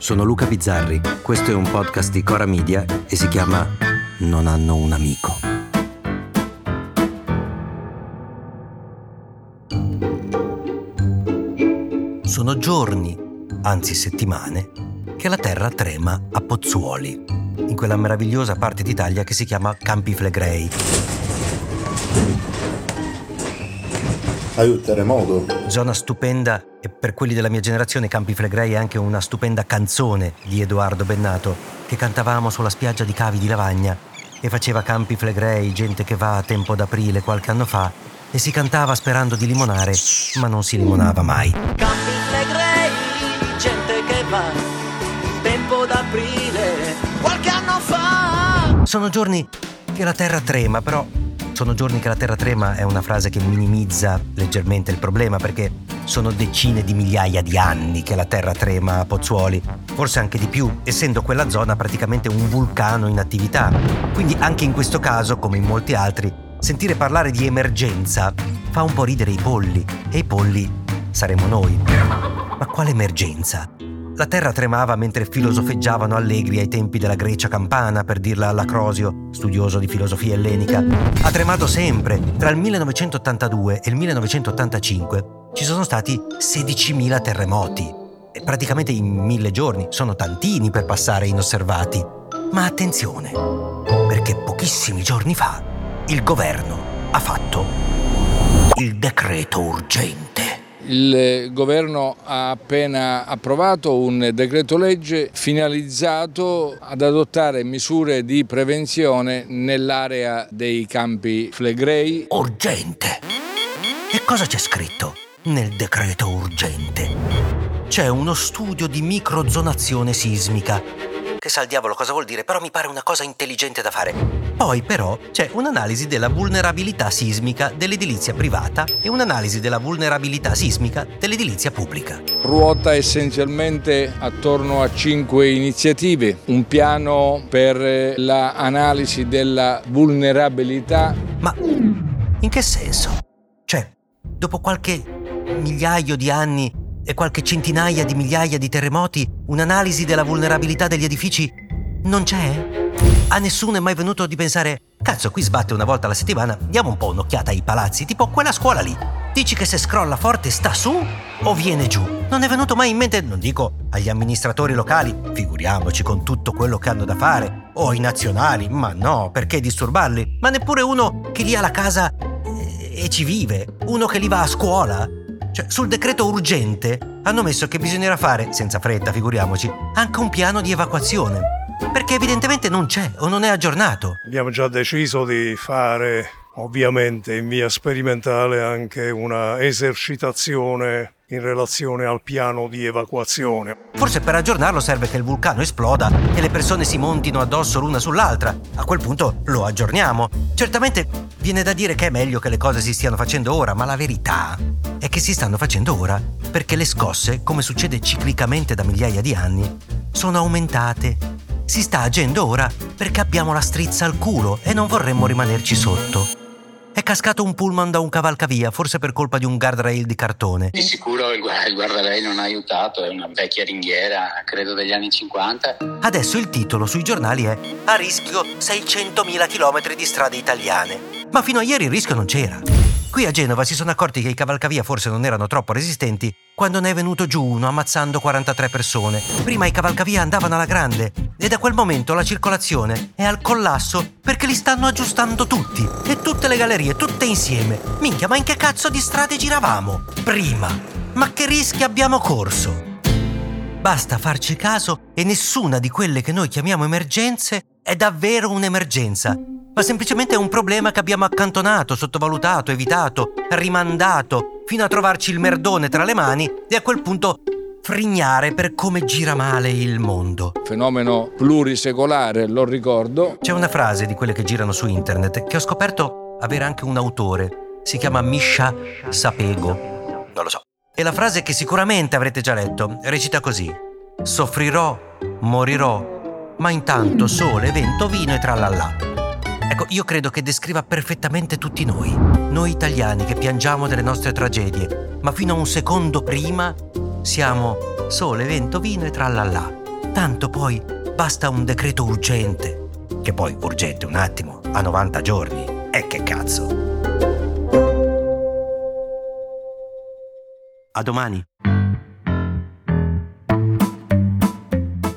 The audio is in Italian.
Sono Luca Bizzarri, questo è un podcast di Cora Media e si chiama Non hanno un amico. Sono giorni, anzi settimane, che la terra trema a Pozzuoli, in quella meravigliosa parte d'Italia che si chiama Campi Flegrei. Aiuto, terremoto. Zona stupenda e per quelli della mia generazione Campi Flegrei è anche una stupenda canzone di Edoardo Bennato che cantavamo sulla spiaggia di Cavi di Lavagna e faceva Campi Flegrei, gente che va a tempo d'aprile qualche anno fa e si cantava sperando di limonare, ma non si limonava mai. Campi Flegrei, gente che va, tempo d'aprile, qualche anno fa. Sono giorni che la terra trema, però sono giorni che la terra trema è una frase che minimizza leggermente il problema perché sono decine di migliaia di anni che la terra trema a Pozzuoli, forse anche di più, essendo quella zona praticamente un vulcano in attività. Quindi anche in questo caso, come in molti altri, sentire parlare di emergenza fa un po' ridere i polli e i polli saremo noi. Ma quale emergenza? La terra tremava mentre filosofeggiavano allegri ai tempi della Grecia campana, per dirla all'Acrosio, studioso di filosofia ellenica. Ha tremato sempre. Tra il 1982 e il 1985 ci sono stati 16.000 terremoti. Praticamente in mille giorni. Sono tantini per passare inosservati. Ma attenzione, perché pochissimi giorni fa il governo ha fatto il decreto urgente. Il governo ha appena approvato un decreto legge finalizzato ad adottare misure di prevenzione nell'area dei campi flegrei. Urgente! E cosa c'è scritto nel decreto urgente? C'è uno studio di microzonazione sismica. Che sa il diavolo cosa vuol dire, però mi pare una cosa intelligente da fare. Poi però c'è un'analisi della vulnerabilità sismica dell'edilizia privata e un'analisi della vulnerabilità sismica dell'edilizia pubblica. Ruota essenzialmente attorno a cinque iniziative. Un piano per l'analisi della vulnerabilità. Ma in che senso? Cioè, dopo qualche migliaio di anni e qualche centinaia di migliaia di terremoti, un'analisi della vulnerabilità degli edifici non c'è? A nessuno è mai venuto di pensare, cazzo, qui sbatte una volta alla settimana, diamo un po' un'occhiata ai palazzi, tipo quella scuola lì. Dici che se scrolla forte sta su o viene giù? Non è venuto mai in mente, non dico agli amministratori locali, figuriamoci con tutto quello che hanno da fare, o ai nazionali, ma no, perché disturbarli? Ma neppure uno che lì ha la casa e ci vive, uno che lì va a scuola. Cioè, sul decreto urgente hanno messo che bisognerà fare, senza fretta, figuriamoci, anche un piano di evacuazione. Perché evidentemente non c'è o non è aggiornato. Abbiamo già deciso di fare, ovviamente in via sperimentale, anche una esercitazione in relazione al piano di evacuazione. Forse per aggiornarlo serve che il vulcano esploda e le persone si montino addosso l'una sull'altra. A quel punto lo aggiorniamo. Certamente viene da dire che è meglio che le cose si stiano facendo ora, ma la verità è che si stanno facendo ora perché le scosse, come succede ciclicamente da migliaia di anni, sono aumentate. Si sta agendo ora perché abbiamo la strizza al culo e non vorremmo rimanerci sotto. È cascato un pullman da un cavalcavia, forse per colpa di un guardrail di cartone. Di sicuro il, il guardrail non ha aiutato, è una vecchia ringhiera, credo degli anni 50. Adesso il titolo sui giornali è A rischio 600.000 km di strade italiane. Ma fino a ieri il rischio non c'era. Qui a Genova si sono accorti che i cavalcavia forse non erano troppo resistenti quando ne è venuto giù uno ammazzando 43 persone. Prima i cavalcavia andavano alla grande e da quel momento la circolazione è al collasso perché li stanno aggiustando tutti e tutte le gallerie, tutte insieme. Minchia, ma in che cazzo di strade giravamo? Prima. Ma che rischi abbiamo corso? Basta farci caso e nessuna di quelle che noi chiamiamo emergenze è davvero un'emergenza, ma semplicemente è un problema che abbiamo accantonato, sottovalutato, evitato, rimandato, fino a trovarci il merdone tra le mani e a quel punto frignare per come gira male il mondo. Fenomeno plurisecolare, lo ricordo. C'è una frase di quelle che girano su internet che ho scoperto avere anche un autore. Si chiama Misha Sapego. Non lo so. E la frase che sicuramente avrete già letto recita così. Soffrirò, morirò, ma intanto sole, vento, vino e tralala. Ecco, io credo che descriva perfettamente tutti noi. Noi italiani che piangiamo delle nostre tragedie, ma fino a un secondo prima siamo sole, vento, vino e tralala. Tanto poi basta un decreto urgente. Che poi urgente un attimo, a 90 giorni. E che cazzo. A domani.